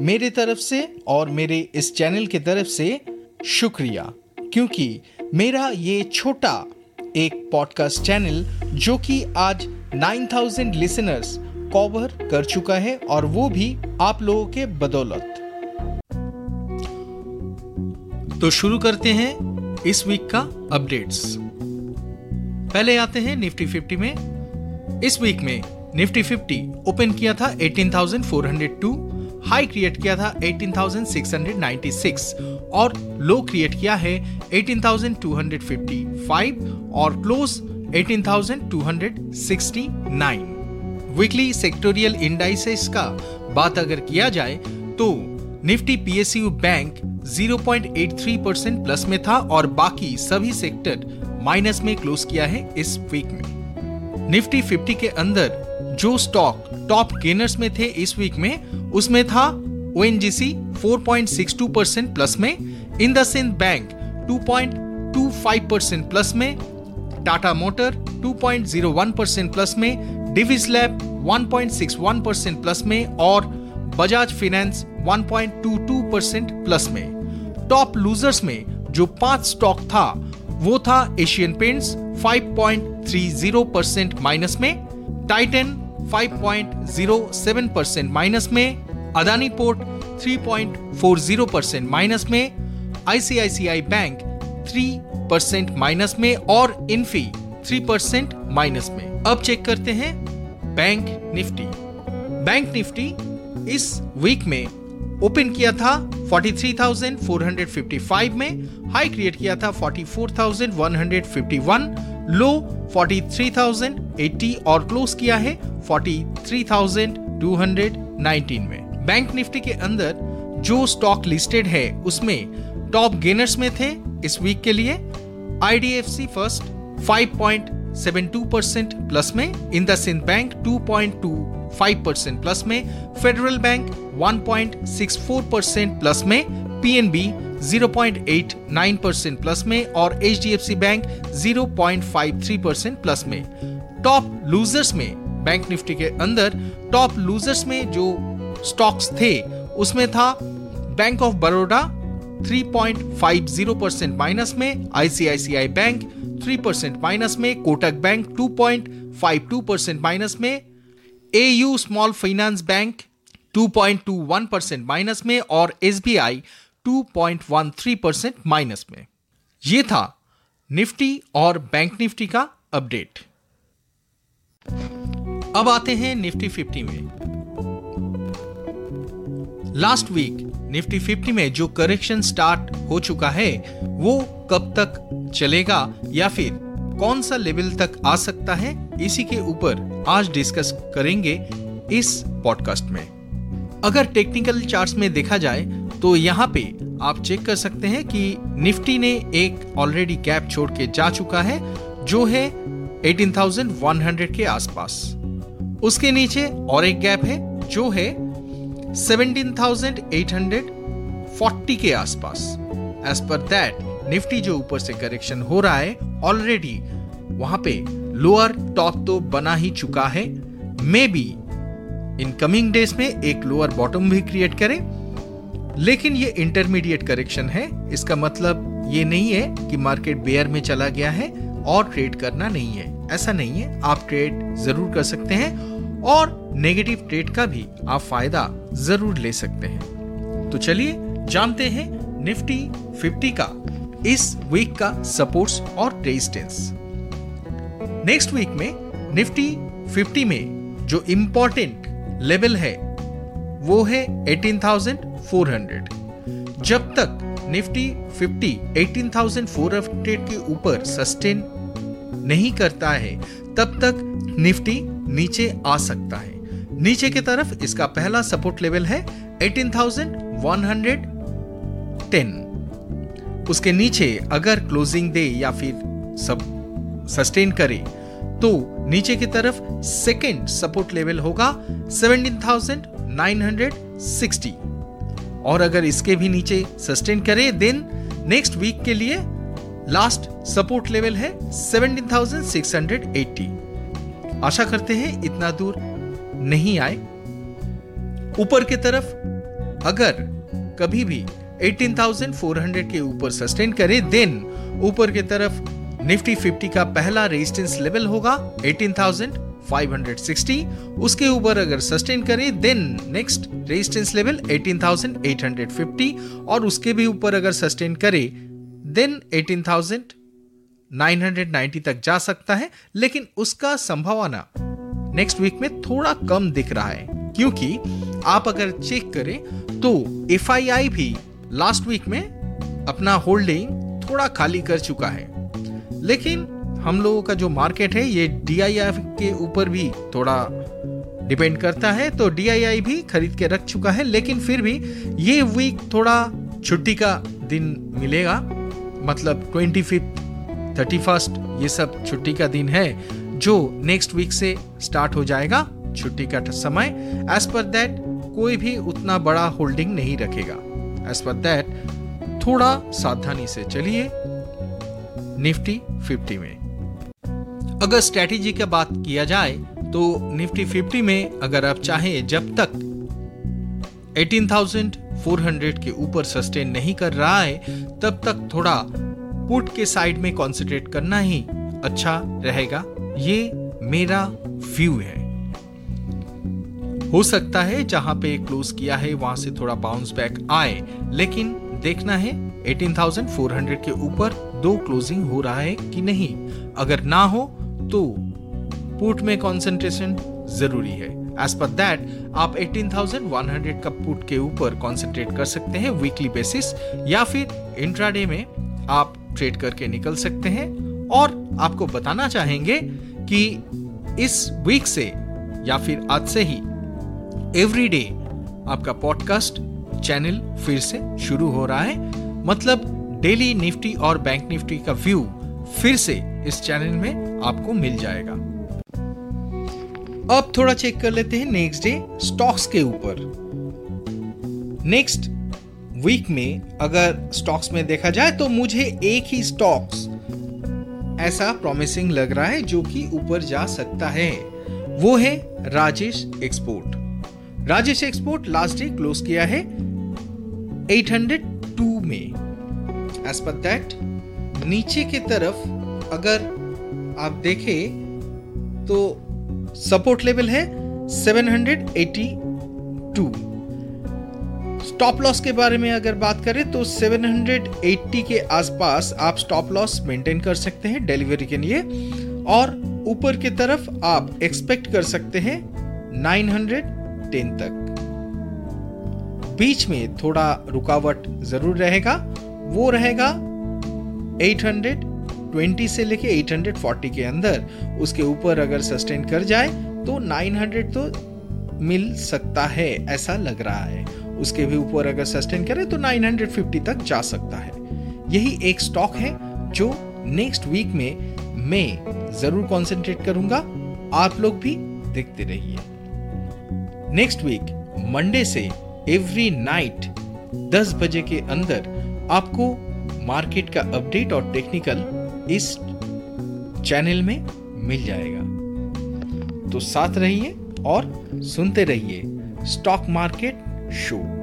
मेरे तरफ़ से और मेरे इस चैनल की तरफ़ से शुक्रिया क्योंकि मेरा ये छोटा एक पॉडकास्ट चैनल जो कि आज 9000 लिसनर्स कवर कर चुका है और वो भी आप लोगों के बदौलत। तो शुरू करते हैं इस वीक का अपडेट्स पहले आते हैं निफ्टी 50 में। इस वीक में निफ्टी 50 ओपन किया था 18,402 हाई क्रिएट किया था 18,696 और लो क्रिएट किया है 18,255 और क्लोज 18,269 वीकली सेक्टोरियल इंडाइसेस का बात अगर किया जाए तो Nifty PSU bank 0.83 percent plus में था और बाकी सभी सेक्टर माइनस में क्लोज किया है इस वीक में। निफ्टी 50 के अंदर जो स्टॉक टॉप गेनर्स में थे इस वीक में, उसमें था ओ 4.62 परसेंट प्लस में IndusInd bank 2.25 percent plus में टाटा मोटर 2.01 परसेंट प्लस में डिविस लैब 1.61 परसेंट प्लस में और बजाज फाइनेंस 1.22 परसेंट प्लस में। टॉप लूजर्स में जो पाँच स्टॉक था, वो था एशियन पेंट्स 5.30 परसेंट माइनस में टाइटन 5.07 परसेंट माइनस में अदानी पोर्ट 3.40 परसेंट माइनस में आईसीआईसीआई बैंक 3 परसेंट माइनस में और इन्फी 3 परसेंट माइनस में। अब चेक करते हैं बैंक निफ्टी बैंक निफ्टी इस वीक में ओपन किया था 43,455 में हाई क्रिएट किया था 44,151 लो 43,080 और क्लोज किया है 43,219 में। बैंक निफ्टी के अंदर जो स्टॉक लिस्टेड है उसमें टॉप गेनर्स में थे इस वीक के लिए। आईडीएफसी फ़र्स्ट 5.72 परसेंट प्लस में इन द सिंध बैंक 2.25 परसेंट प्लस में फेडरल बैंक 1.64 परसेंट प्लस में पीएनबी 0.89 परसेंट प्लस में और एचडीएफसी बैंक 0.53 परसेंट प्लस में। टॉप लूजर्स में बैंक निफ्टी के अंदर टॉप लूजर्स में जो स्टॉक्स थे, उसमें था bank of Baroda 3.50 percent minus में आईसीआईसीआई बैंक 3 परसेंट माइनस में कोटक बैंक 2.52 परसेंट माइनस में AU small finance bank 2.21 percent minus में और एसबीआई 2.13 परसेंट माइनस में। यह था निफ्टी और बैंक निफ्टी का अपडेट अब आते हैं निफ्टी 50 में। लास्ट वीक निफ्टी 50 में जो करेक्शन स्टार्ट हो चुका है वो कब तक चलेगा या फिर कौन सा लेवल तक आ सकता है इसी के ऊपर आज डिस्कस करेंगे इस पॉडकास्ट में। अगर टेक्निकल चार्ट्स में देखा जाए तो यहाँ पे आप चेक कर सकते हैं कि निफ्टी ने एक ऑलरेडी गैप छोड़ के जा चुका है जो है 18,100 के आसपास। उसके नीचे और एक गैप है जो है 17,840 के आसपास। एज पर दैट निफ्टी जो ऊपर से करेक्शन हो रहा है ऑलरेडी वहाँ पे लोअर टॉप तो बना ही चुका है। May be in coming days में एक लोअर बॉटम भी क्रिएट करे। लेकिन ये इंटरमीडिएट करेक्शन है इसका मतलब ये नहीं है कि मार्केट बेयर में चला गया है। और ट्रेड करना नहीं है। ऐसा नहीं है आप ट्रेड ज़रूर कर सकते हैं और नेगेटिव ट्रेड का भी आप फ़ायदा ज़रूर ले सकते हैं। तो चलिए जानते हैं निफ्टी 50 का इस वीक का सपोर्ट्स और रेजिस्टेंस नेक्स्ट वीक में निफ्टी 50 में जो इंपॉर्टेंट लेवल है वो है 18,400 जब तक निफ्टी 50 18,400 के ऊपर सस्टेन नहीं करता है तब तक निफ्टी नीचे आ सकता है। नीचे की तरफ़ इसका पहला सपोर्ट लेवल है 18,110 उसके नीचे अगर क्लोजिंग दे या फिर सब सस्टेन करे तो नीचे की तरफ़ सेकेंड सपोर्ट लेवल होगा 17,960 और अगर इसके भी नीचे सस्टेन करे देन नेक्स्ट वीक के लिए लास्ट सपोर्ट लेवल है 17,680 आशा करते हैं इतना दूर नहीं आए। ऊपर की तरफ़ अगर कभी भी 18,400 के ऊपर सस्टेन करे देन ऊपर की तरफ़ निफ्टी 50 का पहला रेजिस्टेंस लेवल होगा 18,560 उसके ऊपर अगर सस्टेन करे देन नेक्स्ट रेजिस्टेंस लेवल 18,850 और उसके भी ऊपर अगर सस्टेन करे देन 18,990 तक जा सकता है लेकिन उसका संभावना नेक्स्ट वीक में थोड़ा कम दिख रहा है क्योंकि आप अगर चेक करें तो एफआईआई भी लास्ट वीक में अपना होल्डिंग थोड़ा खाली कर चुका है। लेकिन हम लोगों का जो मार्केट है ये डीआईआई के ऊपर भी थोड़ा डिपेंड करता है तो डीआईआई भी खरीद के रख चुका है लेकिन फिर भी ये वीक थोड़ा छुट्टी का दिन मिलेगा। मतलब ट्वेंटी फिफ्थ थर्टी फ़र्स्ट ये सब छुट्टी का दिन है, जो नेक्स्ट वीक से स्टार्ट हो जाएगा छुट्टी का समय। एज पर दैट कोई भी उतना बड़ा होल्डिंग नहीं रखेगा। एज पर दैट थोड़ा सावधानी से चलिए, निफ्टी 50 में। अगर स्ट्रेटेजी का बात किया जाए तो निफ्टी 50 में अगर आप चाहें, जब तक 18,400 के ऊपर सस्टेन नहीं कर रहा है तब तक थोड़ा पुट के साइड में कंसंट्रेट करना ही अच्छा रहेगा। ये मेरा व्यू है। हो सकता है जहाँ पे क्लोज किया है वहाँ से थोड़ा बाउंस बैक आए लेकिन देखना है 18,400 के ऊपर दो क्लोजिंग हो रहा है कि नहीं। अगर ना हो तो पुट में कंसंट्रेशन ज़रूरी है। एज पर दैट आप 18,100 का पुट के ऊपर कंसंट्रेट कर सकते हैं वीकली बेसिस या फिर इंट्राडे में आप ट्रेड करके निकल सकते हैं। और आपको बताना चाहेंगे कि इस वीक से या फिर आज से ही एवरी डे आपका पॉडकास्ट चैनल फिर से शुरू हो रहा है। मतलब डेली निफ्टी और बैंक निफ्टी का व्यू फिर से इस चैनल में आपको मिल जाएगा। अब थोड़ा चेक कर लेते हैं नेक्स्ट डे स्टॉक्स के ऊपर। नेक्स्ट वीक में अगर स्टॉक्स में देखा जाए तो मुझे एक ही स्टॉक्स ऐसा प्रॉमिसिंग लग रहा है जो कि ऊपर जा सकता है। वो है Rajesh exports Rajesh exports last day close किया है 802 में। एज पर दैट नीचे की तरफ़ अगर आप देखें तो सपोर्ट लेवल है 782 स्टॉप लॉस के बारे में अगर बात करें तो 780 के आसपास आप स्टॉप लॉस मेंटेन कर सकते हैं डिलीवरी के लिए और ऊपर की तरफ़ आप एक्सपेक्ट कर सकते हैं 910 तक। बीच में थोड़ा रुकावट ज़रूर रहेगा, वो रहेगा 820 से लेके 840 के अंदर उसके ऊपर अगर सस्टेन कर जाए तो 900 तो मिल सकता है, ऐसा लग रहा है। उसके भी ऊपर अगर सस्टेन करे तो 950 तक जा सकता है। यही एक स्टॉक है जो नेक्स्ट वीक में मैं ज़रूर कंसंट्रेट करूँगा। आप लोग भी देखते रहिए। नेक्स्ट वीक मंडे से एवरी नाइट 10 बजे के अंदर आपको मार्केट का अपडेट और टेक्निकल इस चैनल में मिल जाएगा। तो साथ रहिए और सुनते रहिए स्टॉक मार्केट शो।